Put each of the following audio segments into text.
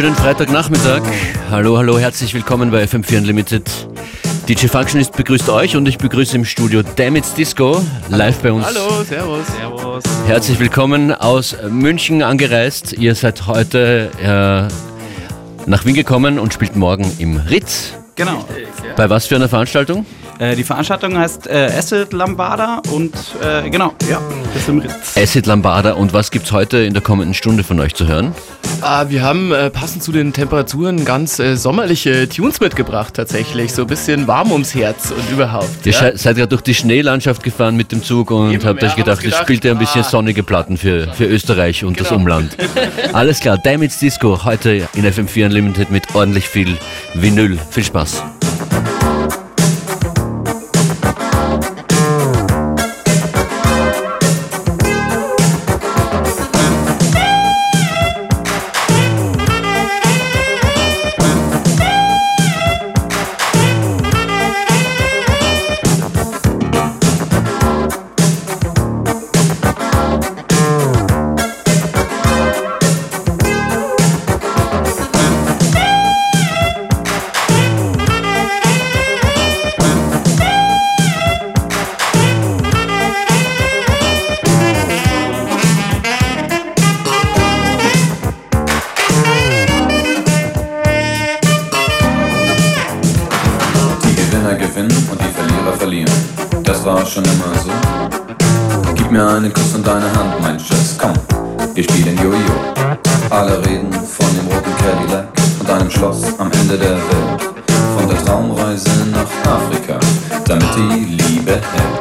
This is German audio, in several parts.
wunderschönen Freitagnachmittag. Hallo, hallo, herzlich willkommen bei FM4 Unlimited. DJ Functionist begrüßt euch und ich begrüße im Studio Damit's Disco live bei uns. Hallo, servus. Servus. Herzlich willkommen aus München angereist. Ihr seid heute äh, nach Wien gekommen und spielt morgen im Ritz. Genau. Bei was für einer Veranstaltung? Äh, die Veranstaltung heißt äh, Acid Lambada und äh, genau, ja, das ist im Ritz. Acid Lambada und was gibt's heute in der kommenden Stunde von euch zu hören? Ah, wir haben äh, passend zu den Temperaturen ganz äh, sommerliche Tunes mitgebracht tatsächlich, so ein bisschen warm ums Herz und überhaupt. Ihr ja. seid ja durch die Schneelandschaft gefahren mit dem Zug und Eben, habt euch gedacht, gedacht, spielt ja ein bisschen ah. sonnige Platten für, für Österreich und das Genau. Umland. Alles klar, Damit's Disco heute in FM4 Unlimited mit ordentlich viel Vinyl. Viel Spaß. Schon immer so. Gib mir einen Kuss und deine Hand, mein Schatz, komm. Wir spielen Jojo. Alle reden von dem roten Cadillac und einem Schloss am Ende der Welt. Von der Traumreise nach Afrika, damit die Liebe hält.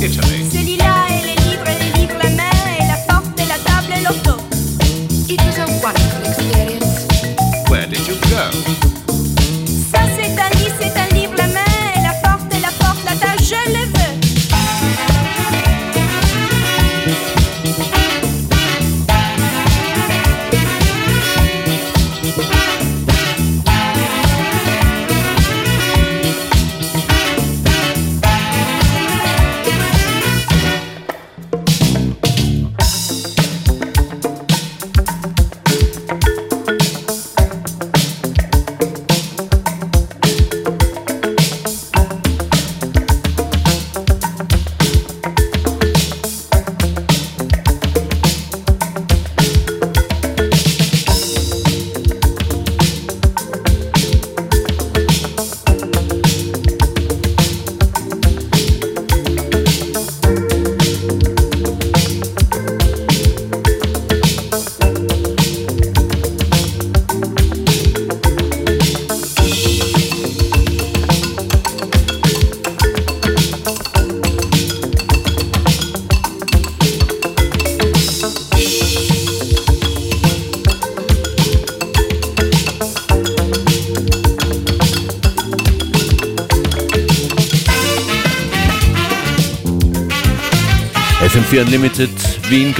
FM4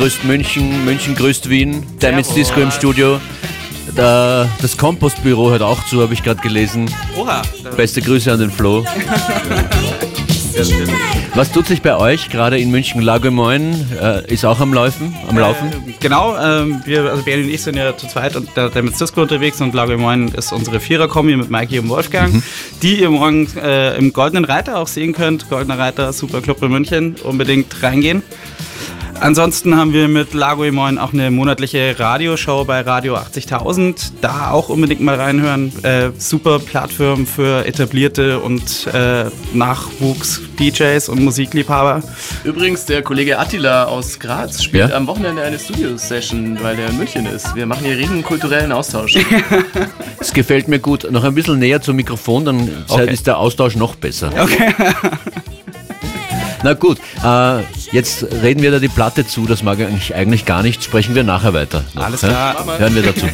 grüßt München, München grüßt Wien, Damage Disco im Studio. Da, das Kompostbüro hört auch zu, habe ich gerade gelesen. Oha. Beste Grüße an den Flo. Was tut sich bei euch gerade in München? Lago Moin äh, ist auch am Laufen? Am Laufen? Äh, genau, ähm, wir, also Berlin und ich sind ja zu zweit und der mit Cisco unterwegs und Lago Moin ist unsere Vierer-Kombi mit Mikey und Wolfgang, mhm. die ihr morgen äh, im Goldenen Reiter auch sehen könnt. Goldener Reiter, super Club in München, unbedingt reingehen. Ansonsten haben wir mit Lago Moin auch eine monatliche Radioshow bei Radio 80.000. Da auch unbedingt mal reinhören. Äh, super Plattform für etablierte und äh, Nachwuchs-DJs und Musikliebhaber. Übrigens, der Kollege Attila aus Graz spielt ja? am Wochenende eine Studio-Session, weil er in München ist. Wir machen hier regen kulturellen Austausch. Es gefällt mir gut. Noch ein bisschen näher zum Mikrofon, dann okay. ist der Austausch noch besser. Okay. Na gut, äh, jetzt reden wir da die Platte zu, das mag eigentlich, eigentlich gar nicht, sprechen wir nachher weiter. Alles klar. Ja? Hören wir dazu.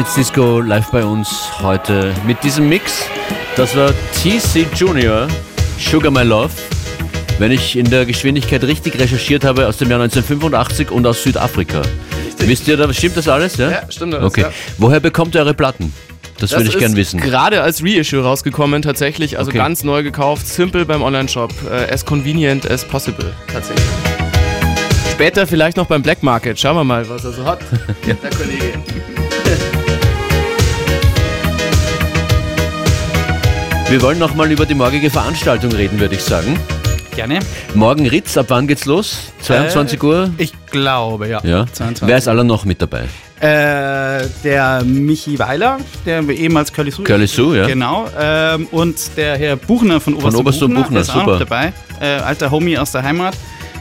Damit's Disco live bei uns heute mit diesem Mix. Das war TC Junior, Sugar My Love. Wenn ich in der Geschwindigkeit richtig recherchiert habe, aus dem Jahr 1985 und aus Südafrika. Richtig. Wisst ihr, da stimmt das alles? Ja, ja stimmt alles. Okay. Ja. Woher bekommt ihr eure Platten? Das, das würde ich gern wissen. Gerade als Reissue rausgekommen, tatsächlich. Also okay. ganz neu gekauft, simple beim Online-Shop. Äh, as convenient as possible, tatsächlich. Später vielleicht noch beim Black Market. Schauen wir mal, was er so hat. der Kollege. Wir wollen noch mal über die morgige Veranstaltung reden, würde ich sagen. Gerne. Morgen Ritz, ab wann geht's los? 22 äh, Uhr? Ich glaube, ja. ja. Wer ist aller noch mit dabei? Äh, der Michi Weiler, der ehemals Curly Sue. Curly Sue, ja. Genau. Ähm, und der Herr Buchner von Oberst, von Oberst Buchner, Buchner, ist super. auch noch dabei. Äh, alter Homie aus der Heimat.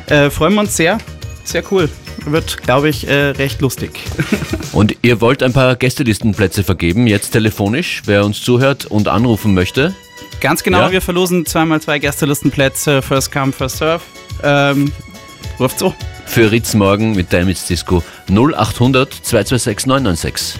Äh, freuen wir uns sehr. Sehr cool. Wird, glaube ich, äh, recht lustig. und ihr wollt ein paar Gästelistenplätze vergeben, jetzt telefonisch, wer uns zuhört und anrufen möchte. Ganz genau, ja? wir verlosen zweimal zwei Gästelistenplätze, First Come, First Serve. Ähm, ruft so. Für Ritz morgen mit Diamonds Disco 0800 226 996.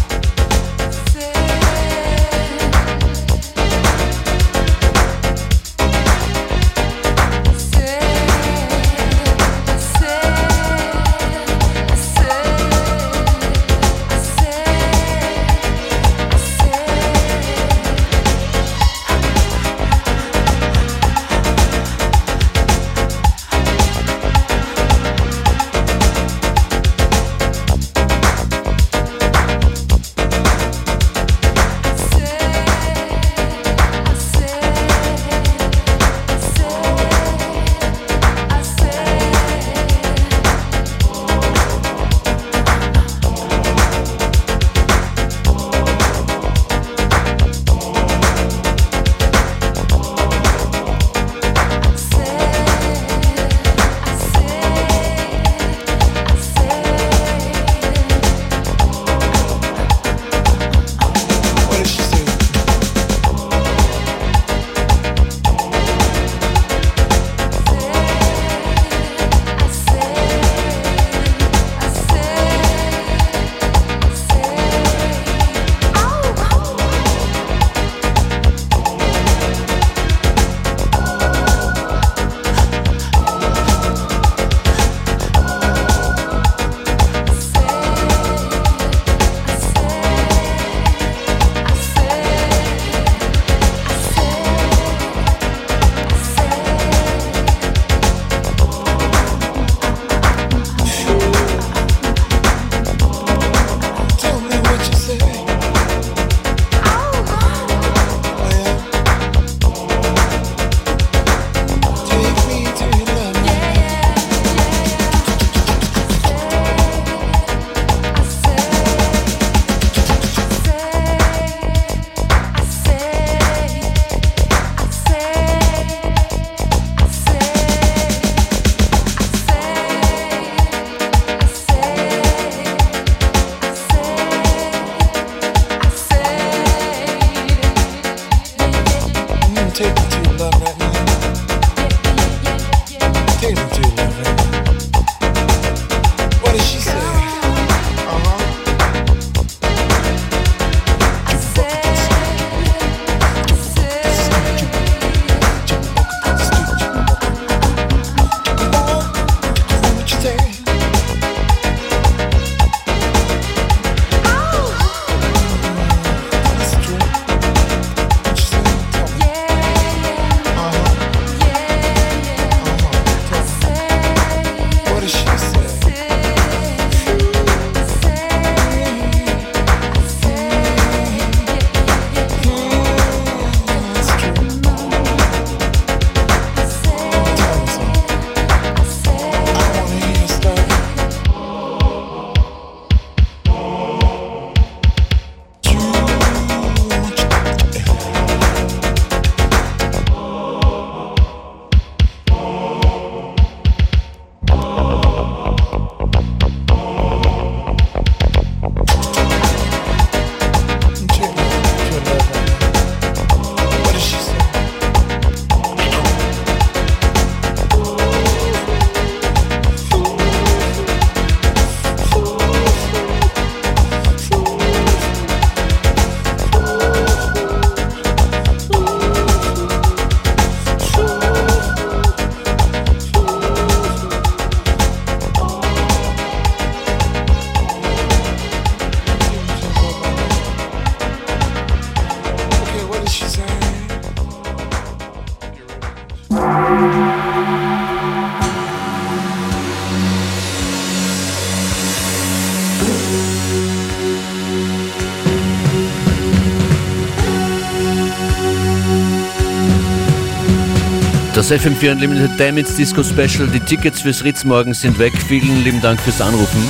Das FM4 Unlimited Damage Disco Special. Die Tickets fürs Ritz morgen sind weg. Vielen lieben Dank fürs Anrufen.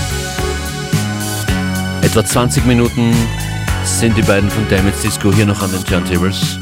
Etwa 20 Minuten sind die beiden von Damage Disco hier noch an den Turntables.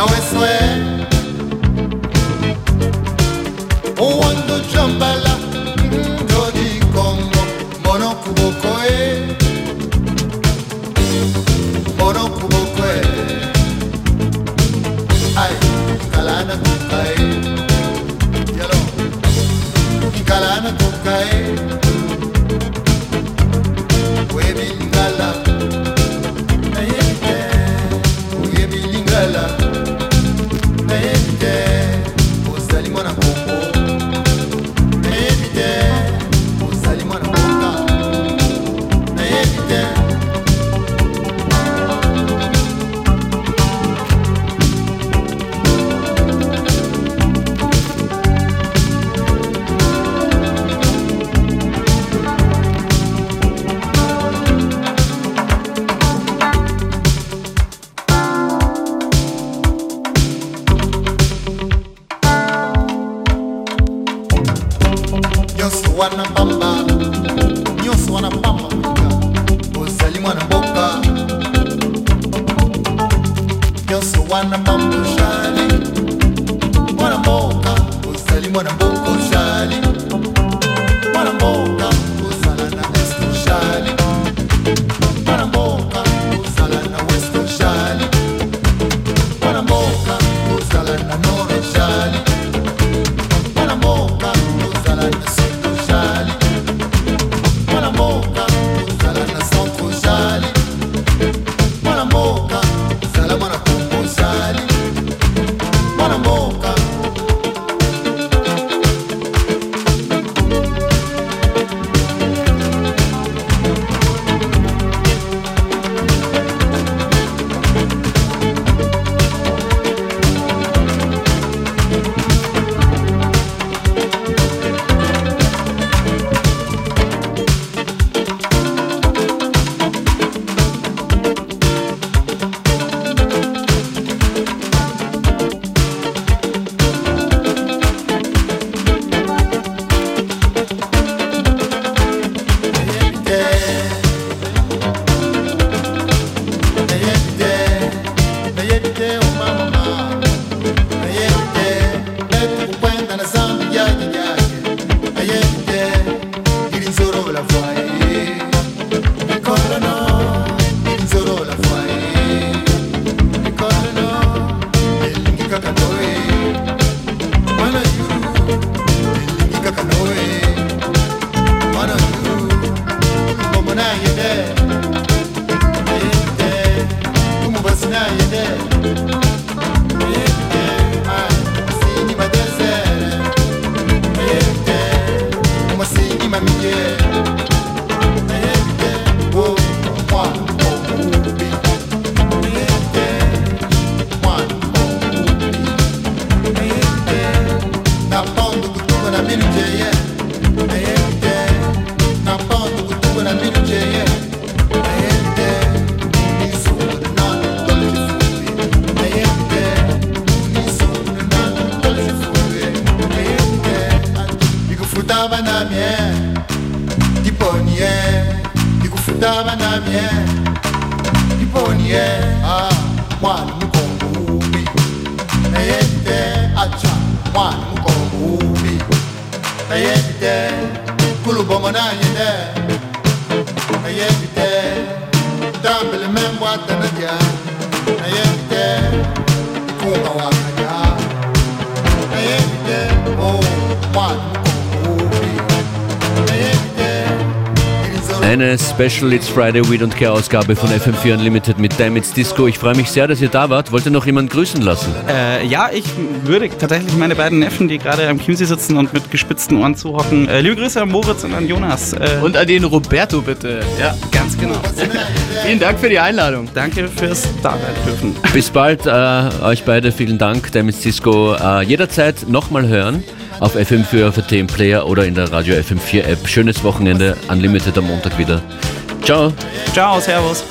não é só é. yeah. Special It's Friday Weed und Care Ausgabe von FM4 Unlimited mit Damage Disco. Ich freue mich sehr, dass ihr da wart. Wollt ihr noch jemanden grüßen lassen? Äh, ja, ich würde tatsächlich meine beiden Neffen, die gerade am Chiemsee sitzen und mit gespitzten Ohren zuhocken. Äh, liebe Grüße an Moritz und an Jonas. Äh, und an den Roberto bitte. Ja, ganz genau. vielen Dank für die Einladung. Danke fürs Dasein dürfen. Bis bald, äh, euch beide. Vielen Dank. Damage Disco äh, jederzeit nochmal hören auf FM4 für den Player oder in der Radio FM4 App. Schönes Wochenende, Unlimited am Montag wieder. Ciao. Ciao, Servus.